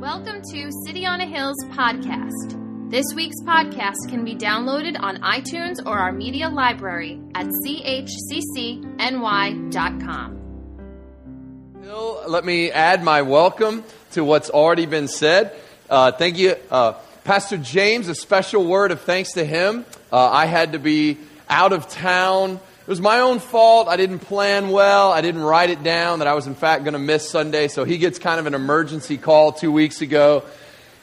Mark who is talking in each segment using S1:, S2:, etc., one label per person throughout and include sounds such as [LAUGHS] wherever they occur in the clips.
S1: Welcome to City on a Hill's podcast. This week's podcast can be downloaded on iTunes or our media library at chccny.com.
S2: Let me add my welcome to what's already been said. Uh, thank you, uh, Pastor James. A special word of thanks to him. Uh, I had to be out of town was my own fault. I didn't plan well. I didn't write it down that I was, in fact, going to miss Sunday. So he gets kind of an emergency call two weeks ago.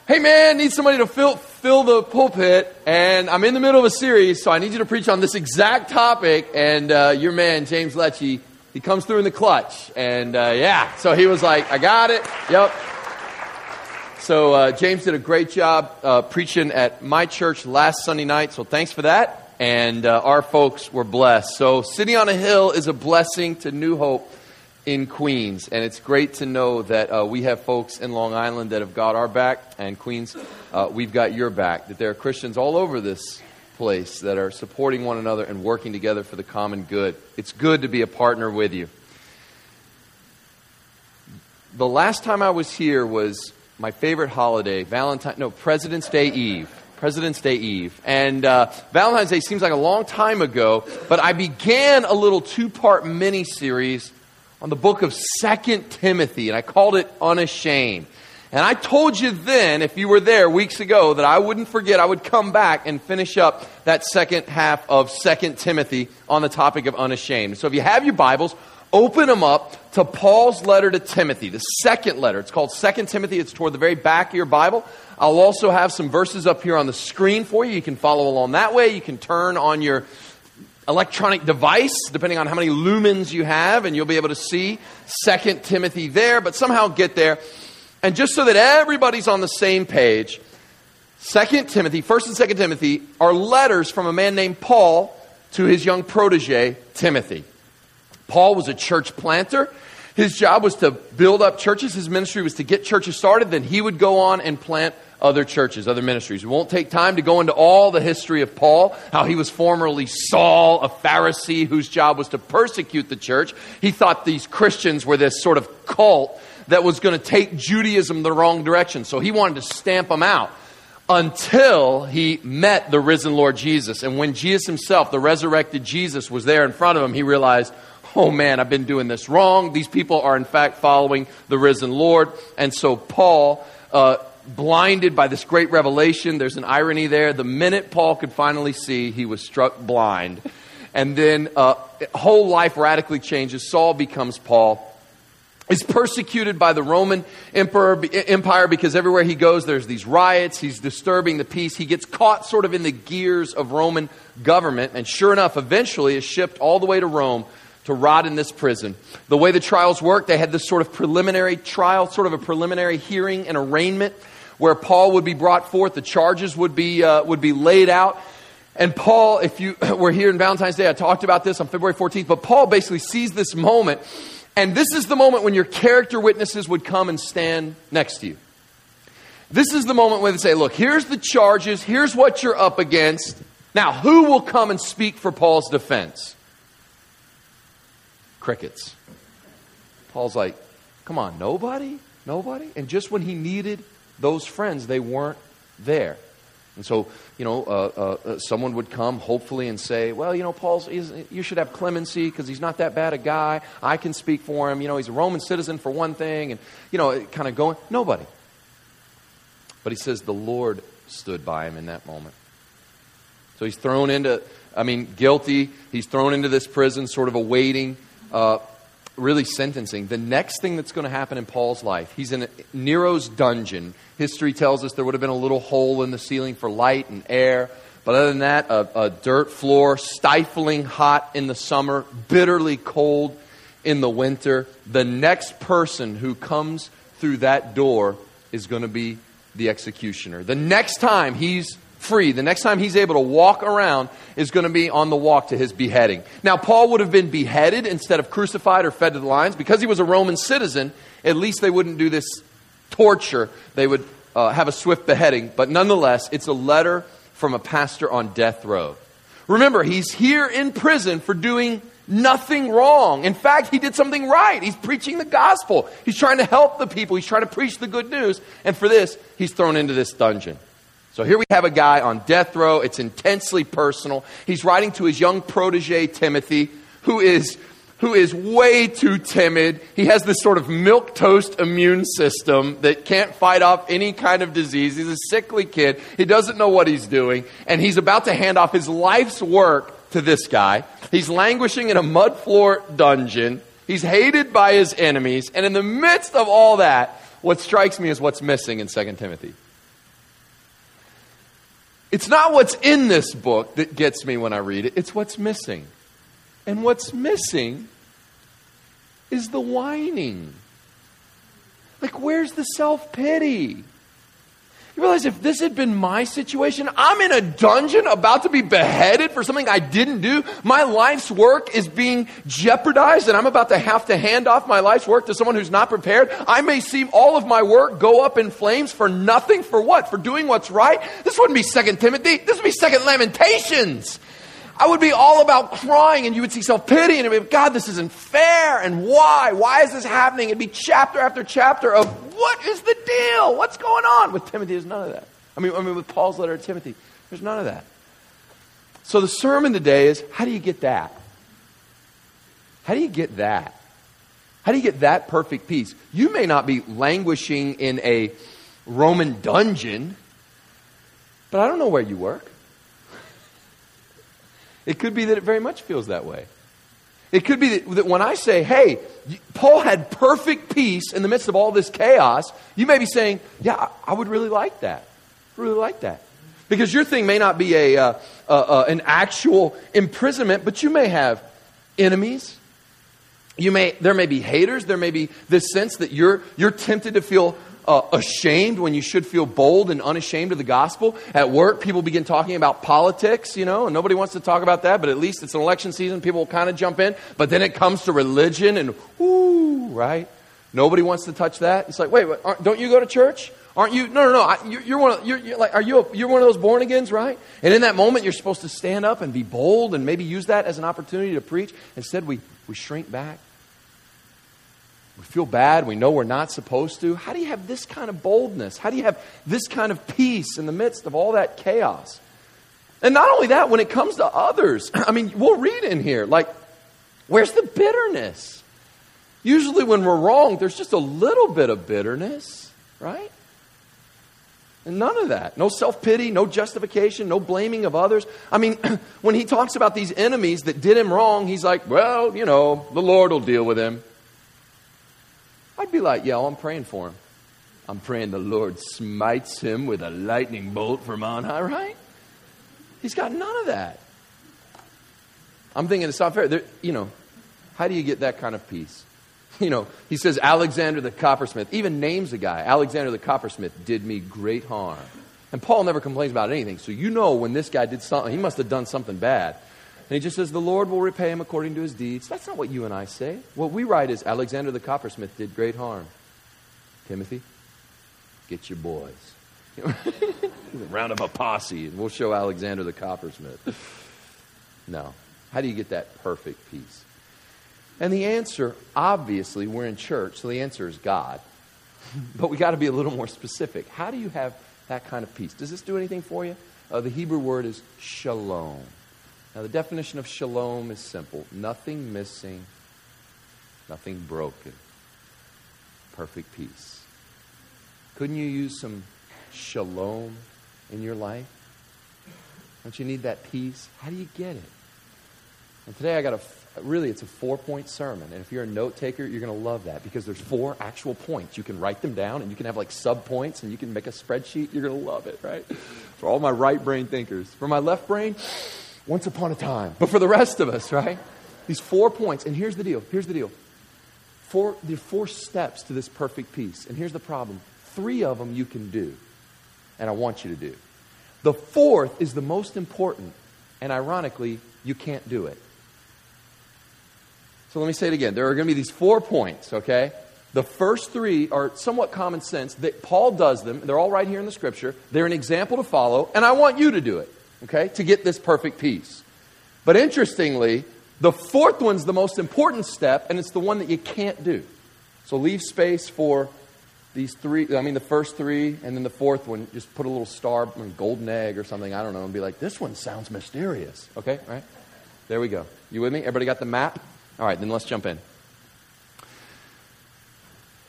S2: Hey, man, need somebody to fill, fill the pulpit. And I'm in the middle of a series, so I need you to preach on this exact topic. And uh, your man, James Lecce, he comes through in the clutch. And uh, yeah, so he was like, I got it. Yep. So uh, James did a great job uh, preaching at my church last Sunday night. So thanks for that and uh, our folks were blessed. So, City on a Hill is a blessing to New Hope in Queens, and it's great to know that uh, we have folks in Long Island that have got our back, and Queens, uh, we've got your back. That there are Christians all over this place that are supporting one another and working together for the common good. It's good to be a partner with you. The last time I was here was my favorite holiday, Valentine, no, President's Day Eve. President's Day Eve. And uh, Valentine's Day seems like a long time ago, but I began a little two part mini series on the book of Second Timothy, and I called it Unashamed. And I told you then, if you were there weeks ago, that I wouldn't forget, I would come back and finish up that second half of Second Timothy on the topic of unashamed. So if you have your Bibles, open them up to Paul's letter to Timothy, the second letter. It's called Second Timothy. It's toward the very back of your Bible. I'll also have some verses up here on the screen for you. You can follow along that way. You can turn on your electronic device, depending on how many lumens you have, and you'll be able to see Second Timothy there, but somehow get there. And just so that everybody's on the same page, Second Timothy, First and Second Timothy, are letters from a man named Paul to his young protege, Timothy. Paul was a church planter. His job was to build up churches. His ministry was to get churches started. Then he would go on and plant other churches, other ministries. We won't take time to go into all the history of Paul, how he was formerly Saul, a Pharisee whose job was to persecute the church. He thought these Christians were this sort of cult that was going to take Judaism the wrong direction. So he wanted to stamp them out until he met the risen Lord Jesus. And when Jesus himself, the resurrected Jesus, was there in front of him, he realized, oh man, I've been doing this wrong. These people are in fact following the risen Lord. And so Paul, uh, blinded by this great revelation, there's an irony there. The minute Paul could finally see, he was struck blind. And then uh, whole life radically changes. Saul becomes Paul is persecuted by the Roman emperor, empire because everywhere he goes there's these riots. He's disturbing the peace. He gets caught sort of in the gears of Roman government, and sure enough, eventually is shipped all the way to Rome to rot in this prison. The way the trials worked, they had this sort of preliminary trial, sort of a preliminary hearing and arraignment where Paul would be brought forth, the charges would be, uh, would be laid out. And Paul, if you [CLEARS THROAT] were here in Valentine's Day, I talked about this on February 14th, but Paul basically sees this moment, and this is the moment when your character witnesses would come and stand next to you. This is the moment where they say, Look, here's the charges, here's what you're up against. Now, who will come and speak for Paul's defense? Crickets. Paul's like, come on, nobody? Nobody? And just when he needed those friends, they weren't there. And so, you know, uh, uh, uh someone would come, hopefully, and say, well, you know, Paul's, you should have clemency because he's not that bad a guy. I can speak for him. You know, he's a Roman citizen for one thing. And, you know, kind of going, nobody. But he says the Lord stood by him in that moment. So he's thrown into, I mean, guilty. He's thrown into this prison, sort of awaiting uh, really sentencing. The next thing that's going to happen in Paul's life, he's in Nero's dungeon. History tells us there would have been a little hole in the ceiling for light and air. But other than that, a, a dirt floor, stifling hot in the summer, bitterly cold in the winter. The next person who comes through that door is going to be the executioner. The next time he's free. The next time he's able to walk around is going to be on the walk to his beheading. Now, Paul would have been beheaded instead of crucified or fed to the lions. Because he was a Roman citizen, at least they wouldn't do this torture. They would uh, have a swift beheading. But nonetheless, it's a letter from a pastor on death row. Remember, he's here in prison for doing nothing wrong. In fact, he did something right. He's preaching the gospel. He's trying to help the people. He's trying to preach the good news. And for this, he's thrown into this dungeon. So here we have a guy on death row. It's intensely personal. He's writing to his young protege, Timothy, who is who is way too timid. He has this sort of milk toast immune system that can't fight off any kind of disease. He's a sickly kid. He doesn't know what he's doing. And he's about to hand off his life's work to this guy. He's languishing in a mud floor dungeon. He's hated by his enemies. And in the midst of all that, what strikes me is what's missing in 2 Timothy. It's not what's in this book that gets me when I read it, it's what's missing. And what's missing is the whining. Like, where's the self pity? You realize if this had been my situation, I'm in a dungeon about to be beheaded for something I didn't do. My life's work is being jeopardized, and I'm about to have to hand off my life's work to someone who's not prepared. I may see all of my work go up in flames for nothing. For what? For doing what's right? This wouldn't be Second Timothy. This would be Second Lamentations. I would be all about crying and you would see self pity and it'd be, God, this isn't fair. And why? Why is this happening? It'd be chapter after chapter of what is the deal? What's going on? With Timothy, there's none of that. I mean, I mean, with Paul's letter to Timothy, there's none of that. So the sermon today is how do you get that? How do you get that? How do you get that perfect peace? You may not be languishing in a Roman dungeon, but I don't know where you work. It could be that it very much feels that way. It could be that, when I say, hey, Paul had perfect peace in the midst of all this chaos, you may be saying, yeah, I, I would really like that. Really like that. Because your thing may not be a, uh, uh, uh, an actual imprisonment, but you may have enemies. You may, there may be haters. There may be this sense that you're, you're tempted to feel uh, ashamed when you should feel bold and unashamed of the gospel. At work, people begin talking about politics, you know, and nobody wants to talk about that, but at least it's an election season. People will kind of jump in. But then it comes to religion and, ooh, right? Nobody wants to touch that. It's like, wait, wait don't you go to church? Aren't you? No, no, no. I, you're, you're, one of, you're, you're, like, are you? A, you're one of those born agains, right? And in that moment, you're supposed to stand up and be bold and maybe use that as an opportunity to preach. Instead, we, we shrink back we feel bad. We know we're not supposed to. How do you have this kind of boldness? How do you have this kind of peace in the midst of all that chaos? And not only that, when it comes to others, [CLEARS THROAT] I mean, we'll read in here, like, where's the bitterness? Usually, when we're wrong, there's just a little bit of bitterness, right? And none of that. No self pity, no justification, no blaming of others. I mean, [CLEARS THROAT] when he talks about these enemies that did him wrong, he's like, well, you know, the Lord will deal with him. I'd be like, yo, I'm praying for him. I'm praying the Lord smites him with a lightning bolt from on high, right? He's got none of that. I'm thinking it's not fair. There, you know, how do you get that kind of peace? [LAUGHS] You know, he says Alexander the coppersmith, even names a guy. Alexander the coppersmith did me great harm. And Paul never complains about anything. So you know when this guy did something, he must have done something bad. And he just says, The Lord will repay him according to his deeds. That's not what you and I say. What we write is Alexander the coppersmith did great harm. Timothy, get your boys. [LAUGHS] Round up a posse, and we'll show Alexander the coppersmith. No. How do you get that perfect peace? And the answer, obviously, we're in church, so the answer is God. [LAUGHS] but we got to be a little more specific. How do you have that kind of peace? Does this do anything for you? Uh, the Hebrew word is shalom. Now, the definition of shalom is simple nothing missing, nothing broken, perfect peace. Couldn't you use some shalom in your life? Don't you need that peace? How do you get it? And today I got a really it's a four point sermon and if you're a note taker you're going to love that because there's four actual points you can write them down and you can have like sub points and you can make a spreadsheet you're going to love it right for all my right brain thinkers for my left brain once upon a time. But for the rest of us, right? These four points. And here's the deal. Here's the deal. Four, there are four steps to this perfect peace. And here's the problem three of them you can do. And I want you to do. The fourth is the most important. And ironically, you can't do it. So let me say it again. There are going to be these four points, okay? The first three are somewhat common sense. That Paul does them. They're all right here in the scripture. They're an example to follow, and I want you to do it okay, to get this perfect peace. But interestingly, The fourth one's the most important step, and it's the one that you can't do. So leave space for these three, I mean, the first three, and then the fourth one, just put a little star, I golden egg or something, I don't know, and be like, this one sounds mysterious. Okay, right? There we go. You with me? Everybody got the map? All right, then let's jump in.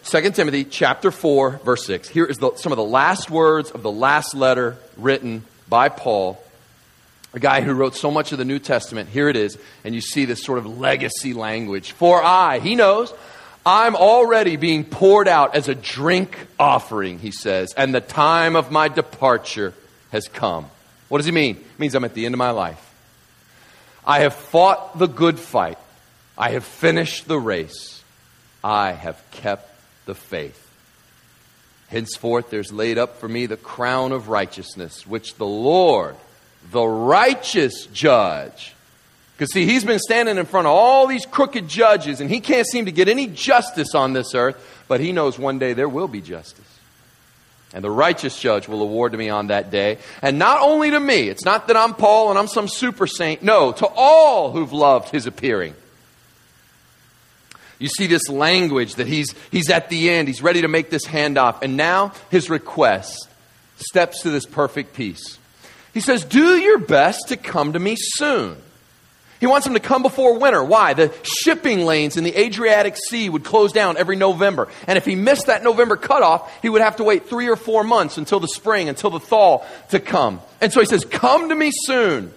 S2: 2 Timothy chapter 4, verse 6. Here is the, some of the last words of the last letter written by Paul, a guy who wrote so much of the New Testament. Here it is, and you see this sort of legacy language. For I, he knows, I'm already being poured out as a drink offering, he says, and the time of my departure has come. What does he mean? It means I'm at the end of my life. I have fought the good fight. I have finished the race. I have kept the faith. Henceforth, there's laid up for me the crown of righteousness, which the Lord, the righteous judge, because, see, he's been standing in front of all these crooked judges, and he can't seem to get any justice on this earth, but he knows one day there will be justice. And the righteous judge will award to me on that day. And not only to me, it's not that I'm Paul and I'm some super saint. No, to all who've loved his appearing. You see this language that he's, he's at the end, he's ready to make this handoff. And now his request steps to this perfect peace. He says, Do your best to come to me soon. He wants them to come before winter. Why? The shipping lanes in the Adriatic Sea would close down every November. And if he missed that November cutoff, he would have to wait three or four months until the spring, until the thaw to come. And so he says, Come to me soon.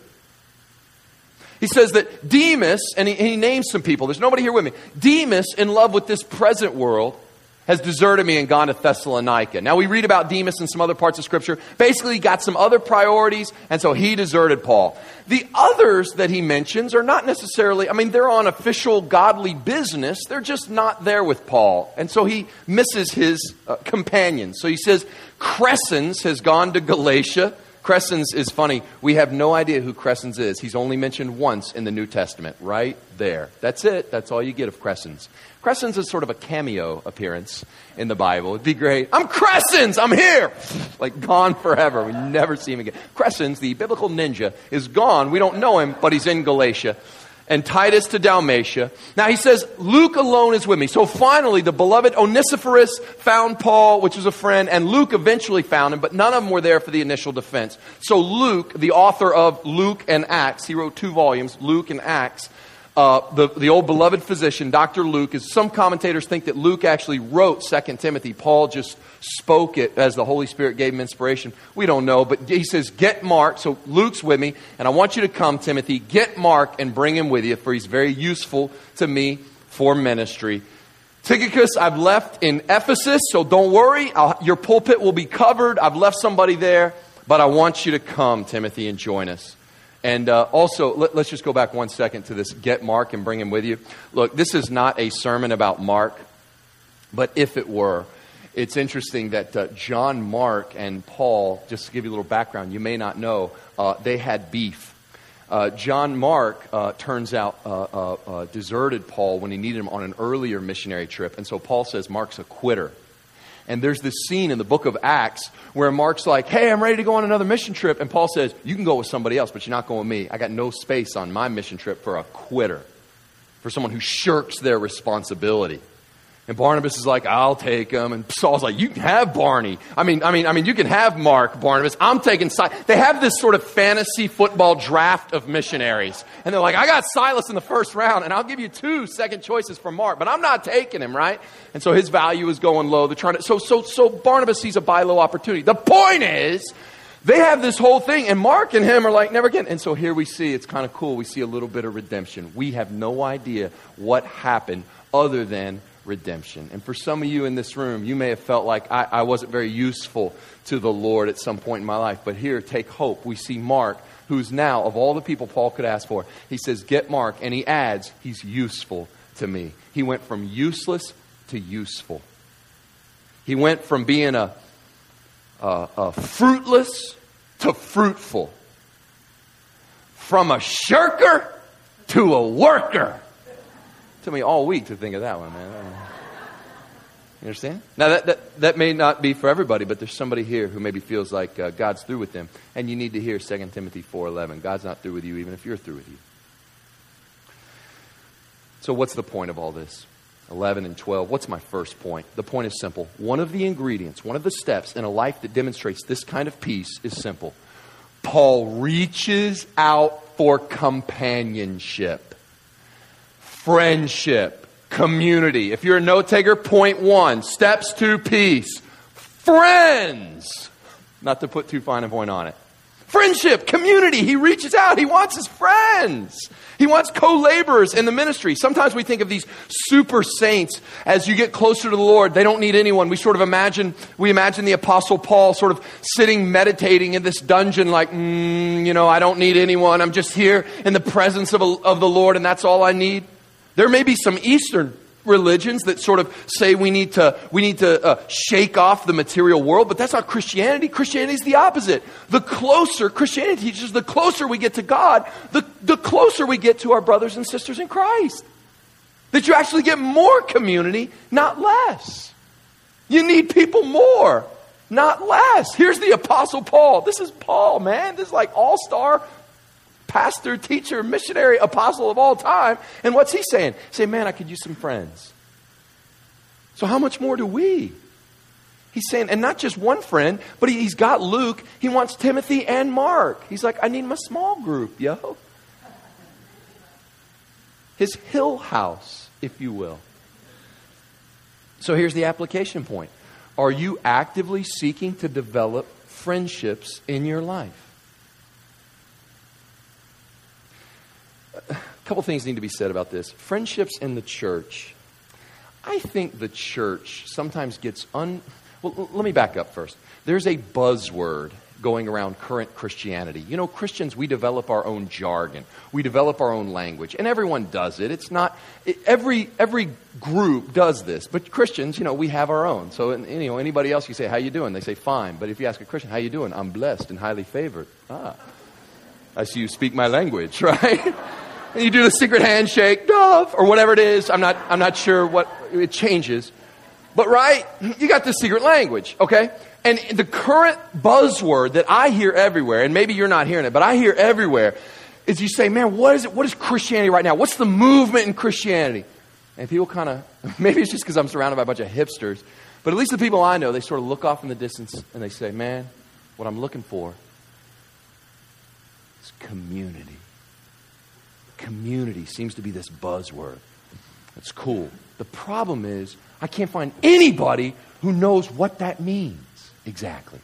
S2: He says that Demas, and he, and he names some people, there's nobody here with me. Demas, in love with this present world, has deserted me and gone to Thessalonica. Now we read about Demas in some other parts of Scripture. Basically, he got some other priorities, and so he deserted Paul. The others that he mentions are not necessarily, I mean, they're on official godly business. They're just not there with Paul. And so he misses his uh, companions. So he says, Crescens has gone to Galatia. Crescens is funny. We have no idea who Crescens is. He's only mentioned once in the New Testament, right there. That's it. That's all you get of Crescens. Crescens is sort of a cameo appearance in the Bible. It'd be great. I'm Crescens. I'm here. Like gone forever. We never see him again. Crescens, the biblical ninja, is gone. We don't know him, but he's in Galatia and Titus to Dalmatia. Now he says, Luke alone is with me. So finally, the beloved Onesiphorus found Paul, which was a friend, and Luke eventually found him, but none of them were there for the initial defense. So Luke, the author of Luke and Acts, he wrote two volumes, Luke and Acts, uh, the, the old beloved physician, Dr. Luke, is some commentators think that Luke actually wrote 2 Timothy. Paul just spoke it as the Holy Spirit gave him inspiration. We don't know, but he says, Get Mark. So Luke's with me, and I want you to come, Timothy. Get Mark and bring him with you, for he's very useful to me for ministry. Tychicus, I've left in Ephesus, so don't worry. I'll, your pulpit will be covered. I've left somebody there, but I want you to come, Timothy, and join us. And uh, also, let, us just go back one second to this get Mark and bring him with you. Look, this is not a sermon about Mark, but if it were, it's interesting that uh, John Mark and Paul, just to give you a little background, you may not know, uh, they had beef. Uh, John Mark, uh, turns out, uh, deserted Paul when he needed him on an earlier missionary trip. And so Paul says Mark's a quitter. And there's this scene in the book of Acts where Mark's like, Hey, I'm ready to go on another mission trip. And Paul says, You can go with somebody else, but you're not going with me. I got no space on my mission trip for a quitter, for someone who shirks their responsibility. And Barnabas is like, I'll take him. And Saul's like, you can have Barney. I mean, I mean, I mean, you can have Mark, Barnabas. I'm taking Silas. They have this sort of fantasy football draft of missionaries. And they're like, I got Silas in the first round, and I'll give you two second choices for Mark, but I'm not taking him, right? And so his value is going low. They're trying to, so, so, so Barnabas sees a buy low opportunity. The point is, they have this whole thing, and Mark and him are like, never again. And so here we see, it's kind of cool. We see a little bit of redemption. We have no idea what happened other than redemption. And for some of you in this room, you may have felt like I, I, wasn't very useful to the Lord at some point in my life. But here, take hope. We see Mark, who's now, of all the people Paul could ask for, he says, Get Mark. And he adds, He's useful to me. He went from useless to useful. He went from being a, a, a fruitless to fruitful. From a shirker to a worker. Took me all week to think of that one, man. You understand? Now, that, that, that may not be for everybody, but there's somebody here who maybe feels like uh, God's through with them. And you need to hear 2 Timothy 4.11. God's not through with you even if you're through with you. So, what's the point of all this? 11 and 12. What's my first point? The point is simple. One of the ingredients, one of the steps in a life that demonstrates this kind of peace is simple. Paul reaches out for companionship, friendship, community. If you're a note taker, point one steps to peace. Friends. Not to put too fine a point on it. Friendship, community. He reaches out. He wants his friends. He wants co laborers in the ministry. Sometimes we think of these super saints as you get closer to the Lord. They don't need anyone. We sort of imagine, we imagine the Apostle Paul sort of sitting meditating in this dungeon, like, mm, you know, I don't need anyone. I'm just here in the presence of, a, of the Lord, and that's all I need. There may be some Eastern religions that sort of say we need to, we need to uh, shake off the material world, but that's not Christianity. Christianity is the opposite. The closer, Christianity teaches the closer we get to God, the, the closer we get to our brothers and sisters in Christ. That you actually get more community, not less. You need people more, not less. Here's the Apostle Paul. This is Paul, man. This is like all star pastor, teacher, missionary, apostle of all time. And what's he saying? Say, man, I could use some friends. So how much more do we? He's saying, and not just one friend, but he, has got Luke. He wants Timothy and Mark. He's like, I need my small group, yo. His hill house, if you will. So here's the application point Are you actively seeking to develop friendships in your life? Couple things need to be said about this. Friendships in the church. I think the church sometimes gets un. Well, let me back up first. There's a buzzword going around current Christianity. You know, Christians, we develop our own jargon, we develop our own language, and everyone does it. It's not every every group does this, but Christians, you know, we have our own. So, you know, anybody else, you say, "How you doing?" They say, "Fine." But if you ask a Christian, "How you doing?" I'm blessed and highly favored. Ah, I see you speak my language, [LAUGHS] right? And you do the secret handshake, dove, or whatever it is. I'm not, I'm not sure what it changes. But right, you got the secret language, okay? And the current buzzword that I hear everywhere, and maybe you're not hearing it, but I hear everywhere, is you say, man, what is it? What is Christianity right now? What's the movement in Christianity? And people kind of, [LAUGHS] maybe it's just because I'm surrounded by a bunch of hipsters, but at least the people I know, they sort of look off in the distance and they say, man, what I'm looking for is community community seems to be this buzzword. It's cool. The problem is, I can't find anybody who knows what that means exactly.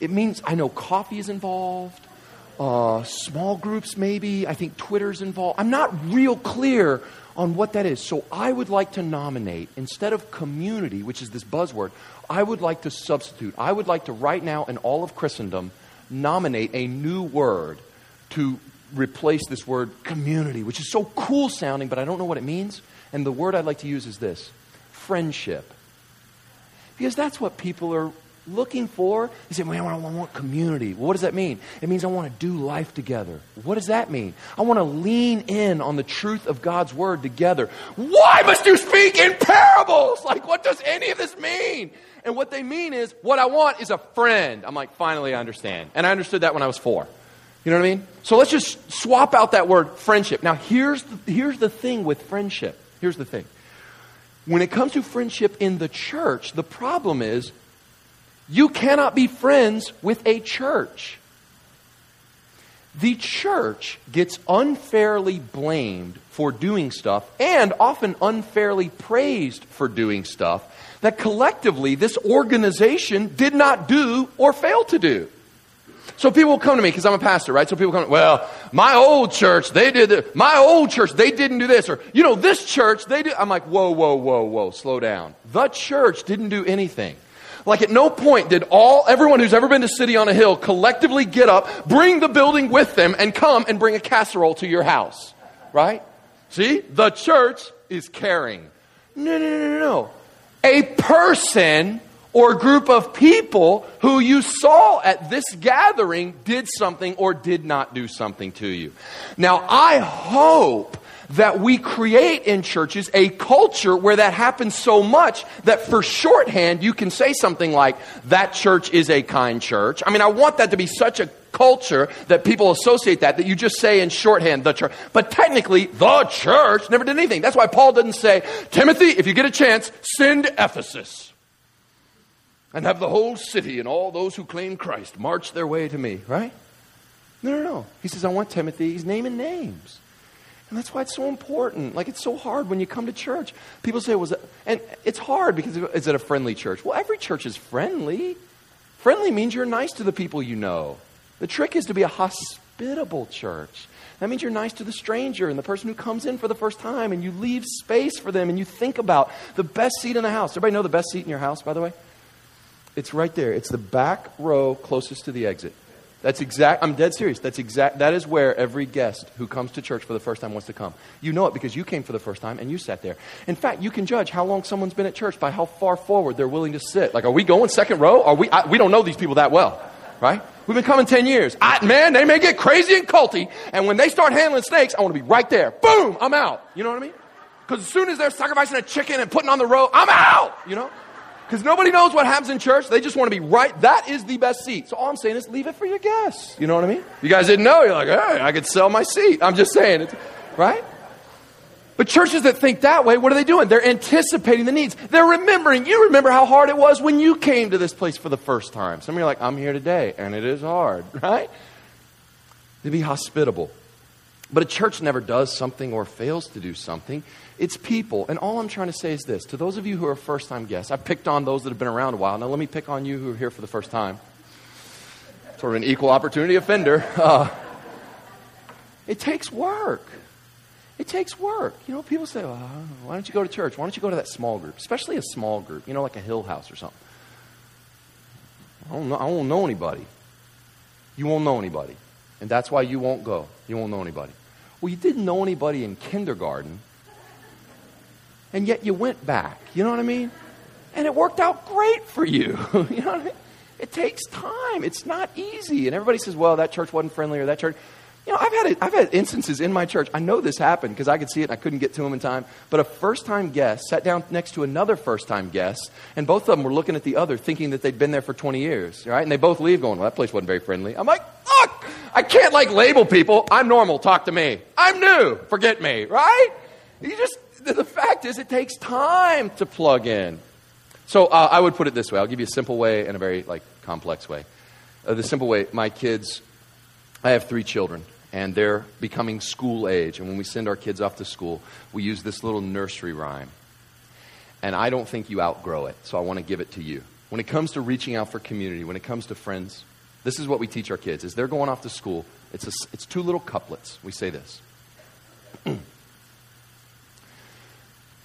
S2: It means, I know coffee is involved, uh, small groups maybe, I think Twitter's involved. I'm not real clear on what that is. So I would like to nominate, instead of community, which is this buzzword, I would like to substitute. I would like to, right now in all of Christendom, nominate a new word to replace this word community, which is so cool sounding, but I don't know what it means. And the word I'd like to use is this friendship. Because that's what people are looking for. They say, man, I want community. Well, what does that mean? It means I want to do life together. What does that mean? I want to lean in on the truth of God's word together. Why must you speak in parables? Like, what does any of this mean? And what they mean is, what I want is a friend. I'm like, finally, I understand. And I understood that when I was four. You know what I mean? So let's just swap out that word friendship. Now, here's the, here's the thing with friendship. Here's the thing. When it comes to friendship in the church, the problem is you cannot be friends with a church. The church gets unfairly blamed for doing stuff and often unfairly praised for doing stuff that collectively this organization did not do or fail to do. So people will come to me because I'm a pastor, right? So people come, well, my old church, they did this. My old church, they didn't do this. Or, you know, this church, they did. I'm like, whoa, whoa, whoa, whoa, slow down. The church didn't do anything. Like at no point did all, everyone who's ever been to City on a Hill collectively get up, bring the building with them, and come and bring a casserole to your house. Right? See? The church is caring. No, no, no, no, no. A person or group of people who you saw at this gathering did something or did not do something to you. Now, I hope that we create in churches a culture where that happens so much that for shorthand you can say something like, that church is a kind church. I mean, I want that to be such a culture that people associate that, that you just say in shorthand, the church. But technically, the church never did anything. That's why Paul doesn't say, Timothy, if you get a chance, send Ephesus and have the whole city and all those who claim Christ march their way to me, right? No, no, no. He says, I want Timothy. He's naming names. And that's why it's so important. Like, it's so hard when you come to church. People say, was it, and it's hard because is it a friendly church? Well, every church is friendly. Friendly means you're nice to the people you know. The trick is to be a hospitable church. That means you're nice to the stranger and the person who comes in for the first time, and you leave space for them, and you think about the best seat in the house. Everybody know the best seat in your house, by the way? It's right there. It's the back row closest to the exit. That's exact. I'm dead serious. That's exact. That is where every guest who comes to church for the first time wants to come. You know it because you came for the first time and you sat there. In fact, you can judge how long someone's been at church by how far forward they're willing to sit. Like, are we going second row? Are we? I, we don't know these people that well, right? We've been coming ten years. I, man, they may get crazy and culty, and when they start handling snakes, I want to be right there. Boom, I'm out. You know what I mean? Because as soon as they're sacrificing a chicken and putting on the row, I'm out. You know. Because nobody knows what happens in church. They just want to be right. That is the best seat. So all I'm saying is leave it for your guests. You know what I mean? You guys didn't know. You're like, hey, I could sell my seat. I'm just saying it. Right? But churches that think that way, what are they doing? They're anticipating the needs. They're remembering. You remember how hard it was when you came to this place for the first time. Some of you are like, I'm here today, and it is hard, [LAUGHS] right? To be hospitable. But a church never does something or fails to do something. It's people. And all I'm trying to say is this to those of you who are first time guests, I've picked on those that have been around a while. Now, let me pick on you who are here for the first time. Sort of an equal opportunity offender. [LAUGHS] Uh, it takes work. It takes work. You know, people say, why don't you go to church? Why don't you go to that small group? Especially a small group, you know, like a hill house or something. I don't know, I won't know anybody. You won't know anybody. And that's why you won't go. You won't know anybody. Well, you didn't know anybody in kindergarten, and yet you went back. You know what I mean? And it worked out great for you. [LAUGHS] you know what I mean? It takes time. It's not easy. And everybody says, well, that church wasn't friendly or that church. You know, I've had, I've had instances in my church. I know this happened because I could see it and I couldn't get to them in time. But a first time guest sat down next to another first time guest, and both of them were looking at the other thinking that they'd been there for 20 years, right? And they both leave going, well, that place wasn't very friendly. I'm like, look, I can't like label people. I'm normal. Talk to me. I'm new. Forget me, right? You just, the fact is, it takes time to plug in. So uh, I would put it this way. I'll give you a simple way and a very like complex way. Uh, the simple way, my kids, I have three children and they're becoming school age. And when we send our kids off to school, we use this little nursery rhyme. And I don't think you outgrow it, so I want to give it to you. When it comes to reaching out for community, when it comes to friends, this is what we teach our kids. As they're going off to school, it's, a, it's two little couplets. We say this.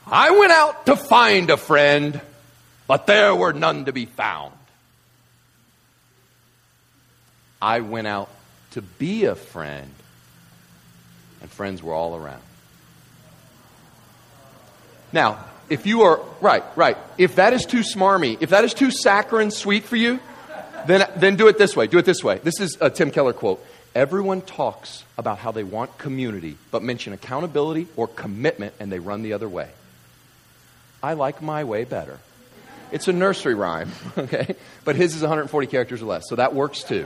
S2: I went out to find a friend, but there were none to be found. I went out to be a friend, and friends were all around. Now, if you are, right, right, if that is too smarmy, if that is too saccharine sweet for you, then, then do it this way. Do it this way. This is a Tim Keller quote. Everyone talks about how they want community, but mention accountability or commitment and they run the other way. I like my way better. It's a nursery rhyme, [LAUGHS] okay? But his is 140 characters or less, so that works too.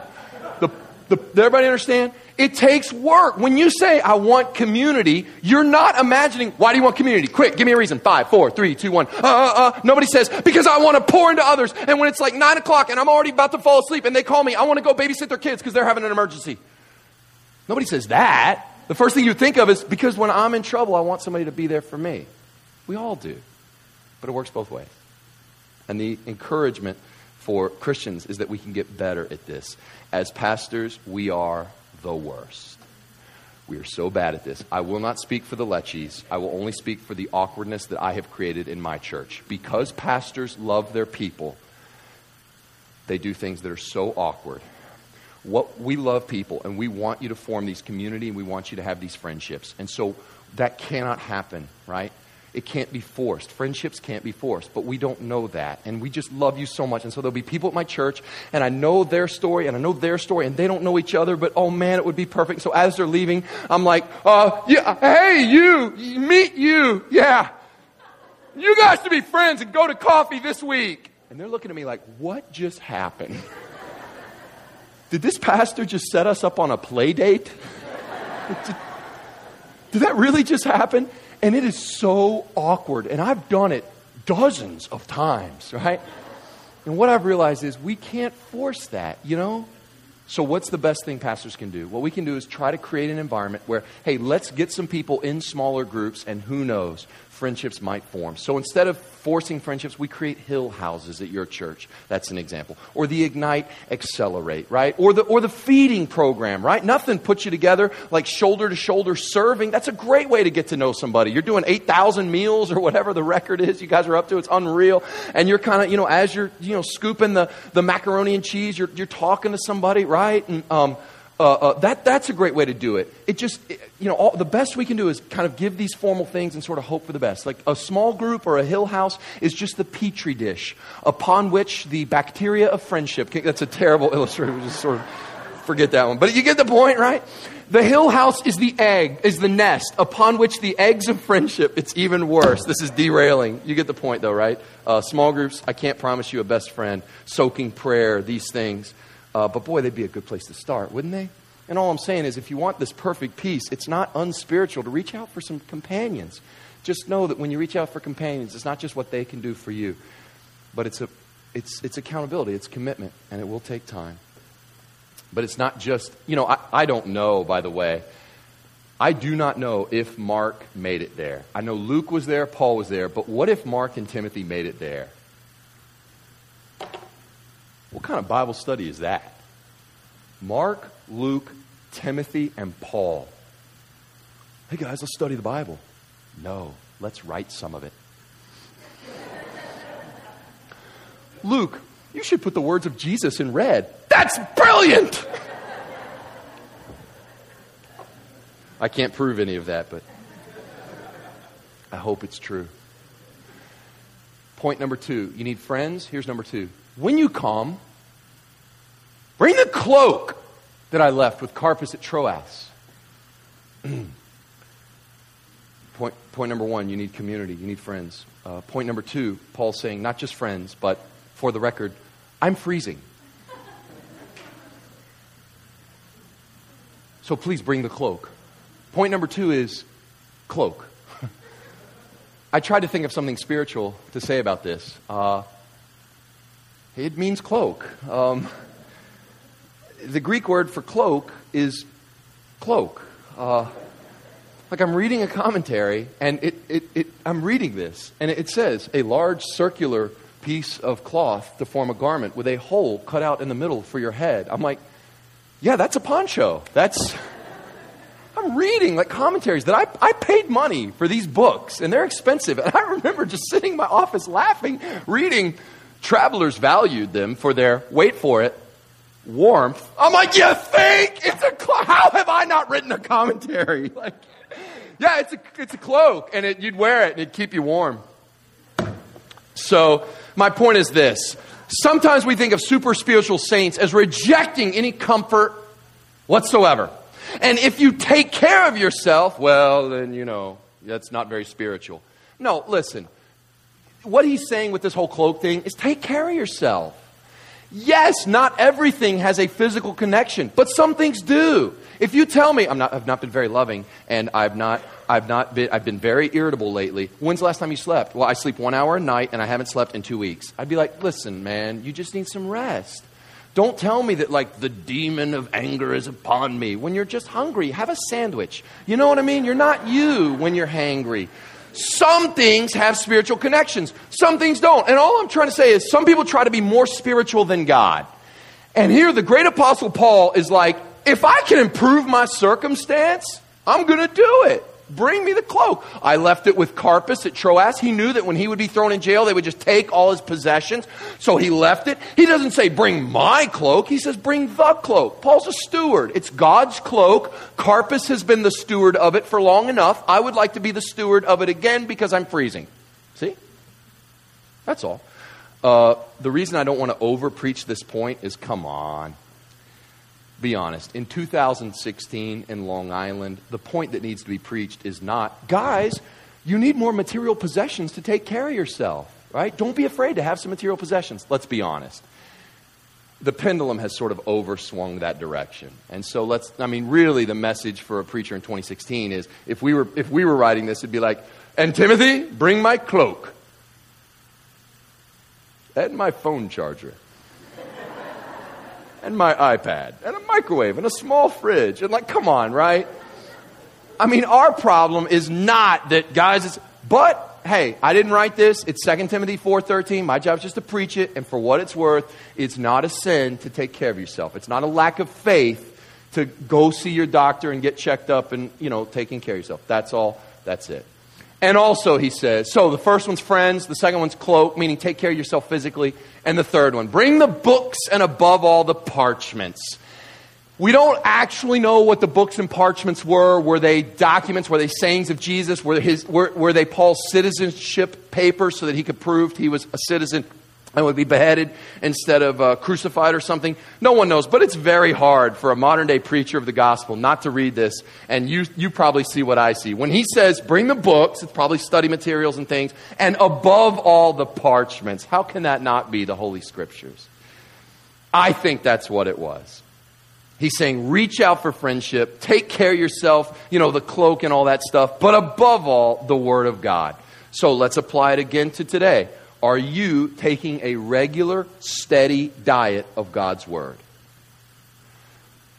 S2: The, the, everybody understand? It takes work. When you say, I want community, you're not imagining, why do you want community? Quick, give me a reason. Five, four, three, two, one. Uh, uh, uh. Nobody says, because I want to pour into others. And when it's like nine o'clock and I'm already about to fall asleep and they call me, I want to go babysit their kids because they're having an emergency. Nobody says that. The first thing you think of is, because when I'm in trouble, I want somebody to be there for me. We all do. But it works both ways. And the encouragement for Christians is that we can get better at this. As pastors, we are the worst. We are so bad at this. I will not speak for the Lechies. I will only speak for the awkwardness that I have created in my church. Because pastors love their people, they do things that are so awkward. What we love people and we want you to form these community and we want you to have these friendships. And so that cannot happen, right? It can't be forced. Friendships can't be forced, but we don't know that. And we just love you so much. And so there'll be people at my church, and I know their story, and I know their story, and they don't know each other, but oh man, it would be perfect. So as they're leaving, I'm like, uh, yeah, hey, you, meet you, yeah. You guys to be friends and go to coffee this week. And they're looking at me like, what just happened? Did this pastor just set us up on a play date? [LAUGHS] Did that really just happen? And it is so awkward. And I've done it dozens of times, right? And what I've realized is we can't force that, you know? So, what's the best thing pastors can do? What we can do is try to create an environment where, hey, let's get some people in smaller groups, and who knows, friendships might form. So instead of forcing friendships, we create hill houses at your church. That's an example. Or the Ignite Accelerate, right? Or the, or the feeding program, right? Nothing puts you together like shoulder to shoulder serving. That's a great way to get to know somebody. You're doing 8,000 meals or whatever the record is you guys are up to. It's unreal. And you're kind of, you know, as you're, you know, scooping the, the macaroni and cheese, you're, you're talking to somebody, right? And, um, uh, uh, that, that's a great way to do it. It just, it, you know, all, the best we can do is kind of give these formal things and sort of hope for the best. Like a small group or a hill house is just the petri dish upon which the bacteria of friendship, that's a terrible [LAUGHS] illustration, just sort of forget that one. But you get the point, right? The hill house is the egg, is the nest upon which the eggs of friendship, it's even worse. This is derailing. You get the point though, right? Uh, small groups, I can't promise you a best friend, soaking prayer, these things. Uh, but boy, they'd be a good place to start, wouldn't they? And all I'm saying is, if you want this perfect peace, it's not unspiritual to reach out for some companions. Just know that when you reach out for companions, it's not just what they can do for you, but it's, a, it's, it's accountability, it's commitment, and it will take time. But it's not just, you know, I, I don't know, by the way. I do not know if Mark made it there. I know Luke was there, Paul was there, but what if Mark and Timothy made it there? What kind of Bible study is that? Mark, Luke, Timothy, and Paul. Hey guys, let's study the Bible. No, let's write some of it. Luke, you should put the words of Jesus in red. That's brilliant! I can't prove any of that, but I hope it's true. Point number two you need friends. Here's number two when you come, bring the cloak that I left with Carpus at Troas. [CLEARS THROAT] point, point number one, you need community, you need friends. Uh, point number two, Paul's saying not just friends, but for the record, I'm freezing. So please bring the cloak. Point number two is cloak. [LAUGHS] I tried to think of something spiritual to say about this. Uh, it means cloak. Um, the Greek word for cloak is cloak. Uh, like I'm reading a commentary, and it, it, it, I'm reading this, and it says a large circular piece of cloth to form a garment with a hole cut out in the middle for your head. I'm like, yeah, that's a poncho. That's. I'm reading like commentaries that I, I paid money for these books, and they're expensive. [LAUGHS] And I remember just sitting in my office laughing, reading Travelers valued them for their, wait for it, warmth. I'm like, you think it's a cloak? How have I not written a commentary? [LAUGHS] Like, yeah, it's a, it's a cloak, and it, you'd wear it, and it'd keep you warm. So, my point is this. Sometimes we think of super spiritual saints as rejecting any comfort whatsoever. And if you take care of yourself, well, then, you know, that's not very spiritual. No, listen what he's saying with this whole cloak thing is take care of yourself. Yes, not everything has a physical connection, but some things do. If you tell me I'm not, I've not been very loving and I've not, I've not been, I've been very irritable lately. When's the last time you slept? Well, I sleep one hour a night and I haven't slept in two weeks. I'd be like, listen, man, you just need some rest. Don't tell me that like the demon of anger is upon me. When you're just hungry, have a sandwich. You know what I mean? You're not you when you're hangry. Some things have spiritual connections, some things don't. And all I'm trying to say is some people try to be more spiritual than God. And here, the great apostle Paul is like, if I can improve my circumstance, I'm going to do it. Bring me the cloak. I left it with Carpus at Troas. He knew that when he would be thrown in jail, they would just take all his possessions. So he left it. He doesn't say, bring my cloak. He says, bring the cloak. Paul's a steward. It's God's cloak. Carpus has been the steward of it for long enough. I would like to be the steward of it again because I'm freezing. See? That's all. Uh, the reason I don't want to over preach this point is come on be honest, in 2016 in Long Island, the point that needs to be preached is not, guys, you need more material possessions to take care of yourself, right? Don't be afraid to have some material possessions. Let's be honest. The pendulum has sort of overswung that direction. And so let's, I mean, really the message for a preacher in 2016 is if we were, if we were writing this, it'd be like, and Timothy, bring my cloak and my phone charger and my iPad and a microwave and a small fridge. And like, come on, right? I mean, our problem is not that guys, it's, but hey, I didn't write this. It's 2 Timothy 4.13. My job is just to preach it. And for what it's worth, it's not a sin to take care of yourself. It's not a lack of faith to go see your doctor and get checked up and, you know, taking care of yourself. That's all. That's it. And also, he says, so the first one's friends, the second one's cloak, meaning take care of yourself physically, and the third one, bring the books and above all the parchments. We don't actually know what the books and parchments were. Were they documents? Were they sayings of Jesus? Were, his, were, were they Paul's citizenship papers so that he could prove he was a citizen and would be beheaded instead of uh, crucified or something. No one knows, but it's very hard for a modern day preacher of the gospel not to read this, and you, you probably see what I see. When he says, bring the books, it's probably study materials and things, and above all the parchments. How can that not be the Holy Scriptures? I think that's what it was. He's saying, reach out for friendship, take care of yourself, you know, the cloak and all that stuff, but above all, the Word of God. So let's apply it again to today. Are you taking a regular, steady diet of God's Word?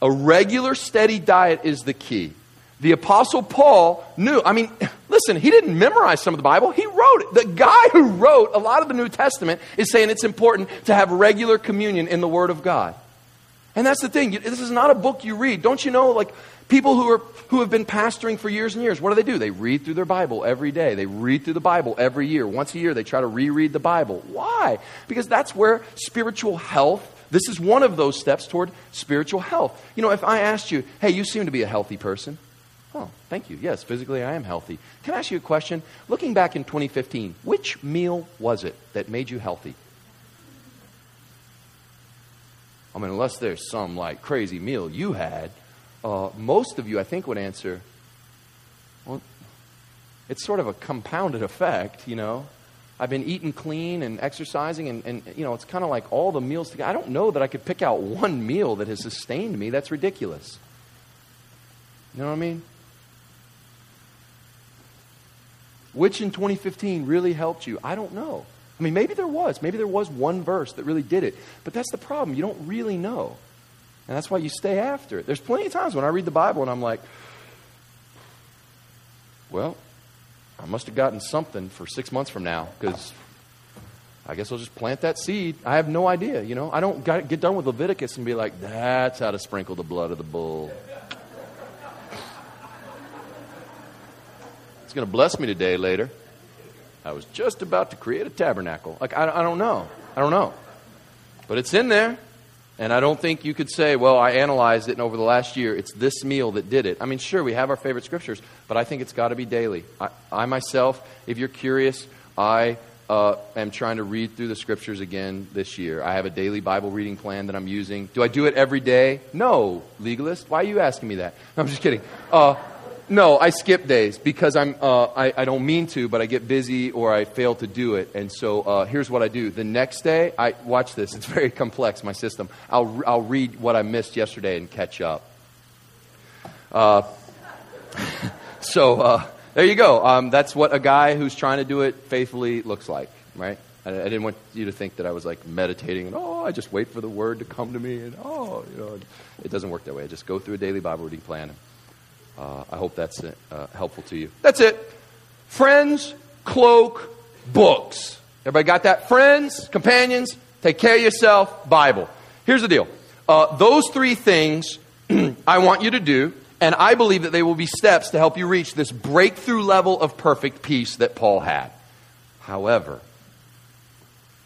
S2: A regular, steady diet is the key. The Apostle Paul knew, I mean, [LAUGHS] listen, he didn't memorize some of the Bible, he wrote it. The guy who wrote a lot of the New Testament is saying it's important to have regular communion in the Word of God. And that's the thing. This is not a book you read. Don't you know, like, People who, are, who have been pastoring for years and years, what do they do? They read through their Bible every day. They read through the Bible every year. Once a year, they try to reread the Bible. Why? Because that's where spiritual health, this is one of those steps toward spiritual health. You know, if I asked you, hey, you seem to be a healthy person. Oh, thank you. Yes, physically I am healthy. Can I ask you a question? Looking back in 2015, which meal was it that made you healthy? I mean, unless there's some like crazy meal you had, uh, most of you, I think, would answer, well, it's sort of a compounded effect, you know. I've been eating clean and exercising, and, and you know, it's kind of like all the meals together. I don't know that I could pick out one meal that has sustained me. That's ridiculous. You know what I mean? Which in 2015 really helped you? I don't know. I mean, maybe there was. Maybe there was one verse that really did it. But that's the problem. You don't really know. And that's why you stay after it. There's plenty of times when I read the Bible and I'm like, well, I must have gotten something for six months from now because I guess I'll just plant that seed. I have no idea, you know. I don't get done with Leviticus and be like, that's how to sprinkle the blood of the bull. [LAUGHS] It's going to bless me today later. I was just about to create a tabernacle. Like, I, I don't know. I don't know. But it's in there. And I don't think you could say, well, I analyzed it, and over the last year, it's this meal that did it. I mean, sure, we have our favorite scriptures, but I think it's got to be daily. I, I, myself, if you're curious, I uh, am trying to read through the scriptures again this year. I have a daily Bible reading plan that I'm using. Do I do it every day? No, legalist. Why are you asking me that? No, I'm just kidding. Uh, no, I skip days because I'm, uh, I, I, don't mean to, but I get busy or I fail to do it. And so uh, here's what I do. The next day, I watch this. It's very complex, my system. I'll, I'll read what I missed yesterday and catch up. Uh, [LAUGHS] so uh, there you go. Um, that's what a guy who's trying to do it faithfully looks like, right? I, I, didn't want you to think that I was like meditating and, oh, I just wait for the word to come to me. And, oh, you know, it doesn't work that way. I just go through a daily Bible reading plan. And, uh, I hope that's uh, helpful to you. That's it. Friends, cloak, books. Everybody got that? Friends, companions, take care of yourself, Bible. Here's the deal. Uh, those three things [CLEARS THROAT] I want you to do And I believe that they will be steps to help you reach this breakthrough level of perfect peace that Paul had. However,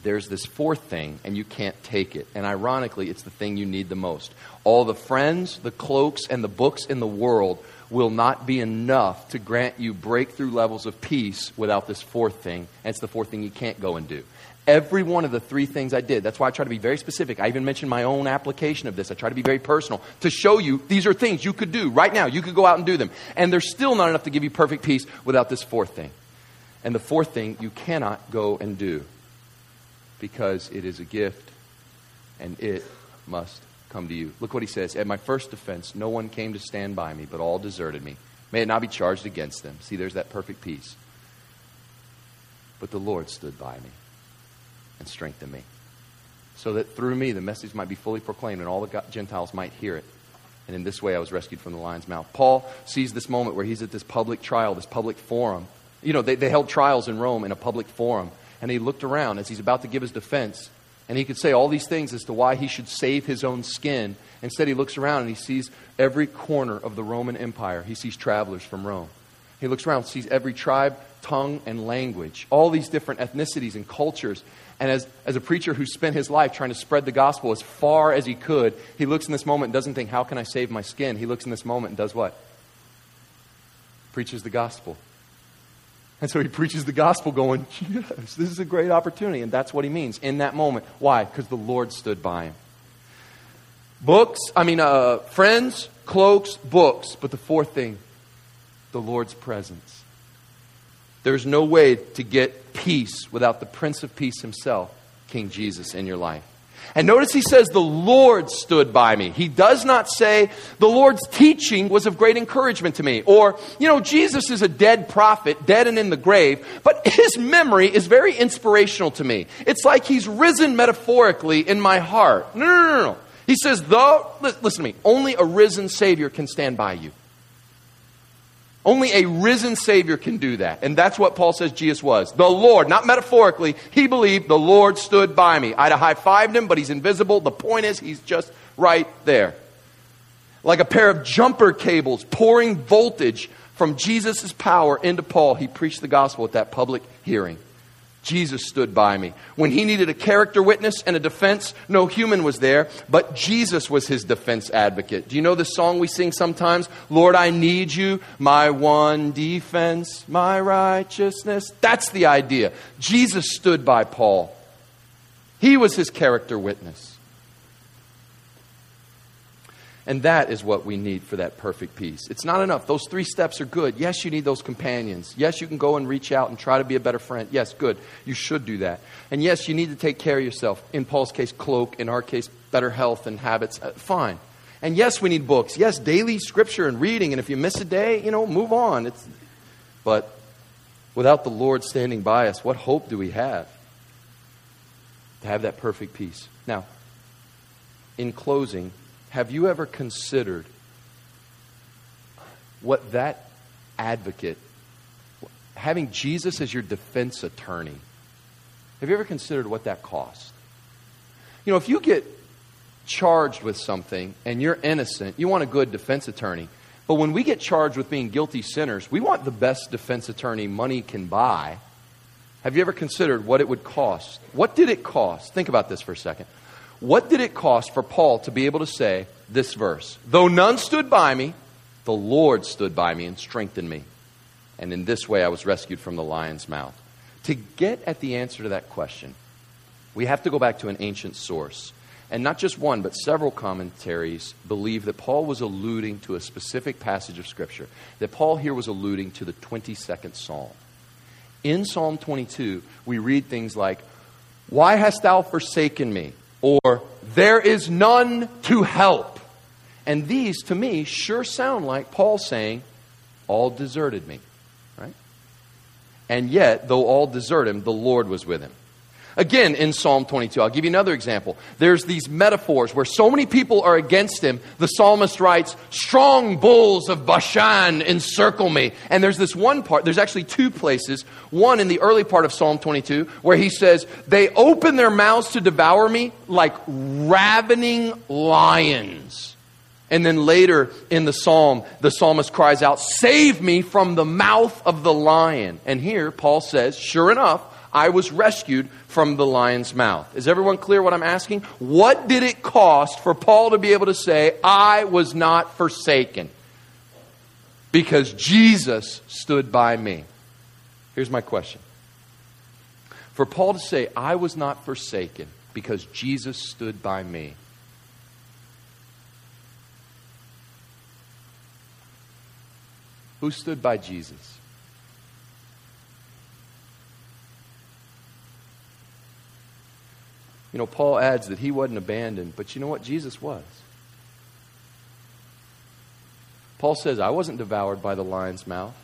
S2: there's this fourth thing, and you can't take it. And ironically, it's the thing you need the most. All the friends, the cloaks, and the books in the world will not be enough to grant you breakthrough levels of peace without this fourth thing. And it's the fourth thing you can't go and do. Every one of the three things I did, that's why I try to be very specific. I even mentioned my own application of this. I try to be very personal to show you these are things you could do right now. You could go out and do them. And they're still not enough to give you perfect peace without this fourth thing. And the fourth thing you cannot go and do because it is a gift and it must come to you. Look what he says. At my first defense, no one came to stand by me, but all deserted me. May it not be charged against them. See, there's that perfect peace. But the Lord stood by me and strengthened me, so that through me the message might be fully proclaimed and all the Gentiles might hear it. And in this way I was rescued from the lion's mouth. Paul sees this moment where he's at this public trial, this public forum. You know, they, they held trials in Rome in a public forum. And he looked around as he's about to give his defense. And he could say all these things as to why he should save his own skin. Instead, he looks around and he sees every corner of the Roman Empire. He sees travelers from Rome. He looks around, sees every tribe, tongue, and language, all these different ethnicities and cultures. And as, as a preacher who spent his life trying to spread the gospel as far as he could, he looks in this moment and doesn't think, How can I save my skin? He looks in this moment and does what? Preaches the gospel. And so he preaches the gospel, going, [LAUGHS] Yes, this is a great opportunity. And that's what he means in that moment. Why? Because the Lord stood by him. Books, I mean, uh, friends, cloaks, books. But the fourth thing, the Lord's presence. There's no way to get peace without the Prince of Peace himself, King Jesus, in your life. And notice he says, The Lord stood by me. He does not say, The Lord's teaching was of great encouragement to me. Or, you know, Jesus is a dead prophet, dead and in the grave, but [LAUGHS] his memory is very inspirational to me. It's like he's risen metaphorically in my heart. No, no, no, no. He says, Though, listen to me, only a risen Savior can stand by you. Only a risen Savior can do that. And that's what Paul says Jesus was. The Lord, not metaphorically, he believed the Lord stood by me. I'd have high fived him, but he's invisible. The point is, he's just right there. Like a pair of jumper cables pouring voltage from Jesus' power into Paul, he preached the gospel at that public hearing. Jesus stood by me. When he needed a character witness and a defense, no human was there, but Jesus was his defense advocate. Do you know the song we sing sometimes? Lord, I need you, my one defense, my righteousness. That's the idea. Jesus stood by Paul. He was his character witness. And that is what we need for that perfect peace. It's not enough. Those three steps are good. Yes, you need those companions. Yes, you can go and reach out and try to be a better friend. Yes, good. You should do that. And yes, you need to take care of yourself. In Paul's case, cloak. In our case, better health and habits. Uh, fine. And yes, we need books. Yes, daily scripture and reading. And if you miss a day, you know, move on. It's, but without the Lord standing by us, what hope do we have to have that perfect peace? Now, in closing, have you ever considered what that advocate, having Jesus as your defense attorney, have you ever considered what that costs? You know, if you get charged with something and you're innocent, you want a good defense attorney. But when we get charged with being guilty sinners, we want the best defense attorney money can buy. Have you ever considered what it would cost? What did it cost? Think about this for a second. What did it cost for Paul to be able to say this verse? Though none stood by me, the Lord stood by me and strengthened me. And in this way I was rescued from the lion's mouth. To get at the answer to that question, we have to go back to an ancient source. And not just one, but several commentaries believe that Paul was alluding to a specific passage of Scripture. That Paul here was alluding to the 22nd Psalm. In Psalm 22, we read things like, Why hast thou forsaken me? Or there is none to help. And these, to me, sure sound like Paul saying, all deserted me. Right? And yet, though all desert him, the Lord was with him. Again, in Psalm 22, I'll give you another example. There's these metaphors where so many people are against him. The psalmist writes, Strong bulls of Bashan encircle me. And there's this one part, there's actually two places. One in the early part of Psalm 22, where he says, They open their mouths to devour me like ravening lions. And then later in the psalm, the psalmist cries out, Save me from the mouth of the lion. And here, Paul says, Sure enough, I was rescued from the lion's mouth. Is everyone clear what I'm asking? What did it cost for Paul to be able to say, I was not forsaken? Because Jesus stood by me. Here's my question. For Paul to say, I was not forsaken because Jesus stood by me, Who stood by Jesus? You know, Paul adds that he wasn't abandoned, but you know what? Jesus was. Paul says, I wasn't devoured by the lion's mouth.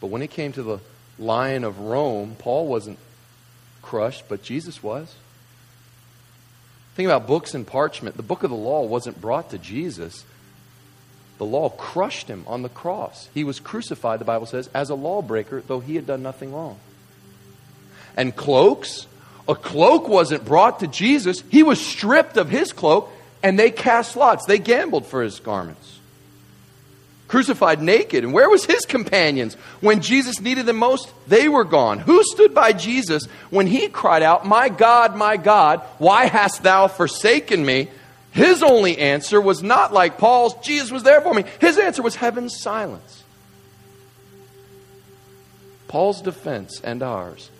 S2: But when it came to the lion of Rome, Paul wasn't crushed, but Jesus was. Think about books and parchment. The book of the law wasn't brought to Jesus. The law crushed him on the cross. He was crucified, the Bible says, as a lawbreaker, though he had done nothing wrong. And cloaks, a cloak wasn't brought to Jesus. He was stripped of his cloak, and they cast lots. They gambled for his garments. Crucified naked. And where was his companions? When Jesus needed them most, they were gone. Who stood by Jesus when he cried out, My God, my God, why hast thou forsaken me? His only answer was not like Paul's, Jesus was there for me. His answer was heaven's silence. Paul's defense and ours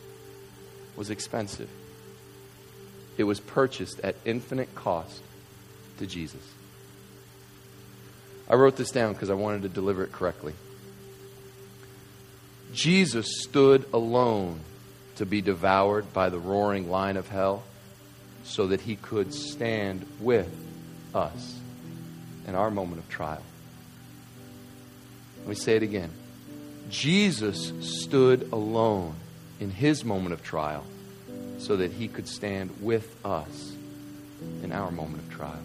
S2: was expensive. It was purchased at infinite cost to Jesus. I wrote this down because I wanted to deliver it correctly. Jesus stood alone to be devoured by the roaring lion of hell so that he could stand with us in our moment of trial. Let me say it again. Jesus stood alone in his moment of trial so that he could stand with us in our moment of trial.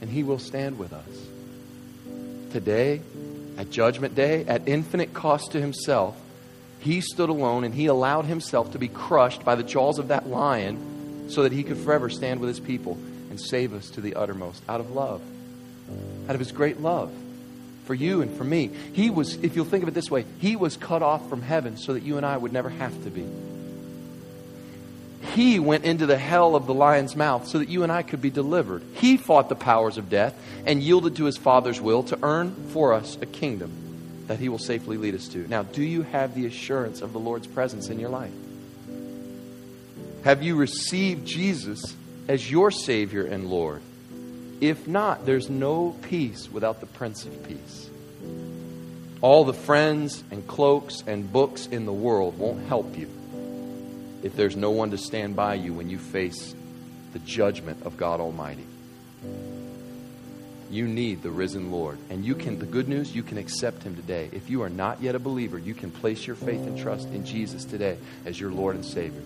S2: And he will stand with us. Today, at Judgment Day, at infinite cost to himself, he stood alone and he allowed himself to be crushed by the jaws of that lion so that he could forever stand with his people and save us to the uttermost out of love, out of his great love for you and for me. He was, if you'll think of it this way, he was cut off from heaven so that you and I would never have to be. He went into the hell of the lion's mouth so that you and I could be delivered. He fought the powers of death and yielded to his Father's will to earn for us a kingdom that he will safely lead us to. Now, do you have the assurance of the Lord's presence in your life? Have you received Jesus as your Savior and Lord? If not, there's no peace without the Prince of Peace. All the friends and cloaks and books in the world won't help you if there's no one to stand by you when you face the judgment of God Almighty. You need the risen Lord. And you can, the good news, you can accept him today. If you are not yet a believer, you can place your faith and trust in Jesus today as your Lord and Savior.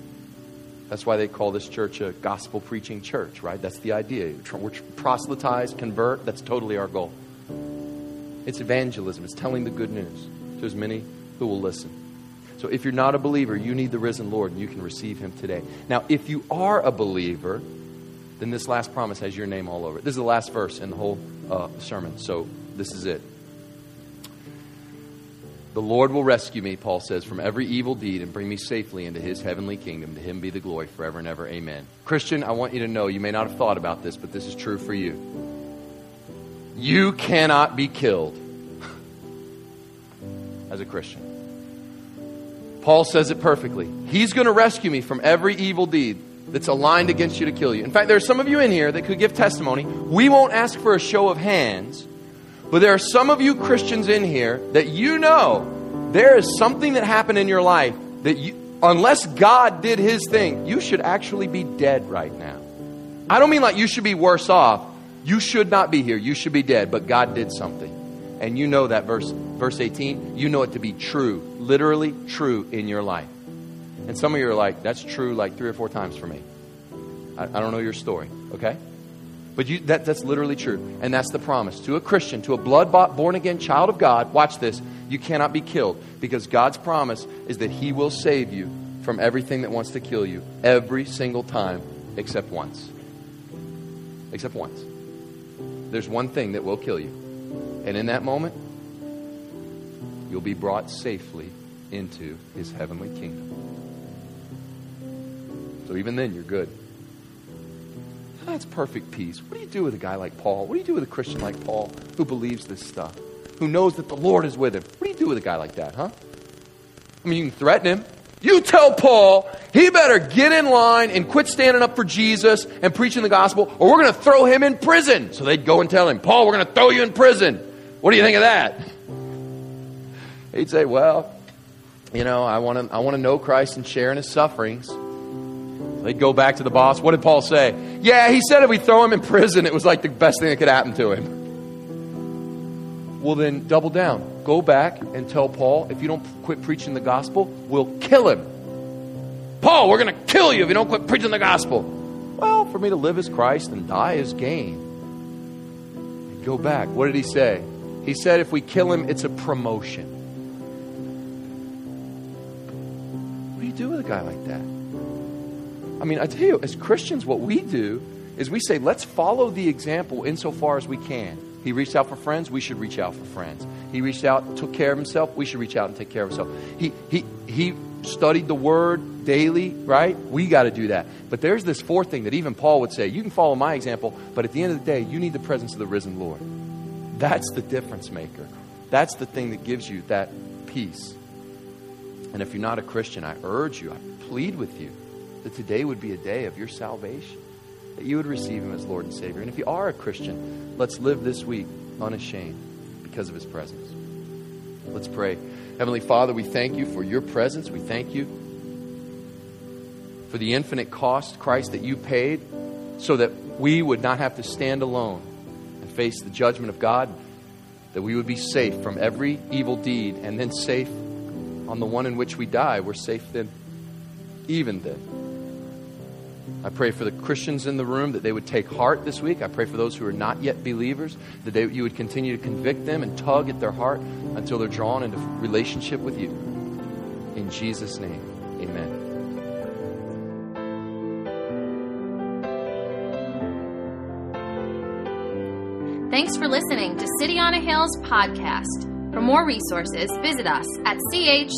S2: That's why they call this church a gospel preaching church, right? That's the idea. We're proselytize, convert. That's totally our goal. It's evangelism, it's telling the good news to as many who will listen. So if you're not a believer, you need the risen Lord and you can receive him today. Now, if you are a believer, then this last promise has your name all over it. This is the last verse in the whole uh, sermon, so this is it. The Lord will rescue me, Paul says, from every evil deed and bring me safely into his heavenly kingdom. To him be the glory forever and ever. Amen. Christian, I want you to know, you may not have thought about this, but this is true for you. You cannot be killed [LAUGHS] as a Christian. Paul says it perfectly. He's going to rescue me from every evil deed that's aligned against you to kill you. In fact, there are some of you in here that could give testimony. We won't ask for a show of hands but there are some of you Christians in here that you know there is something that happened in your life that you, unless God did his thing, you should actually be dead right now. I don't mean like you should be worse off. You should not be here. You should be dead, but God did something. And you know that verse verse 18, you know it to be true, literally true in your life. And some of you are like, that's true like three or four times for me. I, I don't know your story, okay? But you, that, that's literally true. And that's the promise. To a Christian, to a blood bought, born again child of God, watch this. You cannot be killed because God's promise is that He will save you from everything that wants to kill you every single time except once. except once. There's one thing that will kill you. And in that moment, you'll be brought safely into his heavenly kingdom. So even then, you're good. Ah, That's perfect peace. What do you do with a guy like Paul? What do you do with a Christian like Paul who believes this stuff, who knows that the Lord is with him? What do you do with a guy like that, huh? I mean, you can threaten him. You tell Paul he better get in line and quit standing up for Jesus and preaching the gospel, or we're going to throw him in prison. So they'd go and tell him, Paul, we're going to throw you in prison. What do you think of that? He'd say, Well, you know, I want to I want to know Christ and share in his sufferings. They'd go back to the boss. What did Paul say? Yeah, he said if we throw him in prison, it was like the best thing that could happen to him. Well, then double down. Go back and tell Paul if you don't quit preaching the gospel, we'll kill him. Paul, we're going to kill you if you don't quit preaching the gospel. Well, for me to live as Christ and die as gain. Go back. What did he say? He said if we kill him, it's a promotion. What do you do with a guy like that? I mean, I tell you, as Christians, what we do is we say, let's follow the example insofar as we can. He reached out for friends, we should reach out for friends. He reached out, took care of himself, we should reach out and take care of himself. He, he, he studied the word daily, right? We got to do that. But there's this fourth thing that even Paul would say you can follow my example, but at the end of the day, you need the presence of the risen Lord. That's the difference maker. That's the thing that gives you that peace. And if you're not a Christian, I urge you, I plead with you that today would be a day of your salvation, that you would receive Him as Lord and Savior. And if you are a Christian, let's live this week unashamed because of His presence. Let's pray. Heavenly Father, we thank you for your presence. We thank you for the infinite cost, Christ, that you paid so that we would not have to stand alone face the judgment of God, that we would be safe from every evil deed and then safe on the one in which we die. We're safe then, even then. I pray for the Christians in the room that they would take heart this week. I pray for those who are not yet believers that they, you would continue to convict them and tug at their heart until they're drawn into relationship with you. In Jesus' name, amen.
S1: Thanks for listening to City on a Hill's podcast. For more resources, visit us at chccny.com.